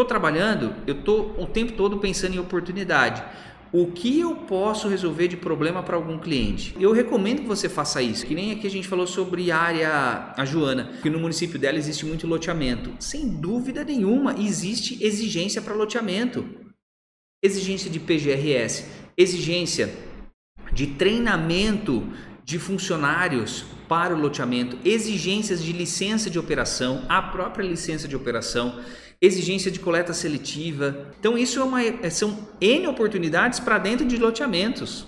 Estou trabalhando, eu estou o tempo todo pensando em oportunidade. O que eu posso resolver de problema para algum cliente? Eu recomendo que você faça isso. Que nem aqui a gente falou sobre a área, a Joana, que no município dela existe muito loteamento. Sem dúvida nenhuma, existe exigência para loteamento. Exigência de PGRS, exigência de treinamento de funcionários para o loteamento, exigências de licença de operação, a própria licença de operação exigência de coleta seletiva. Então isso é uma, são N oportunidades para dentro de loteamentos.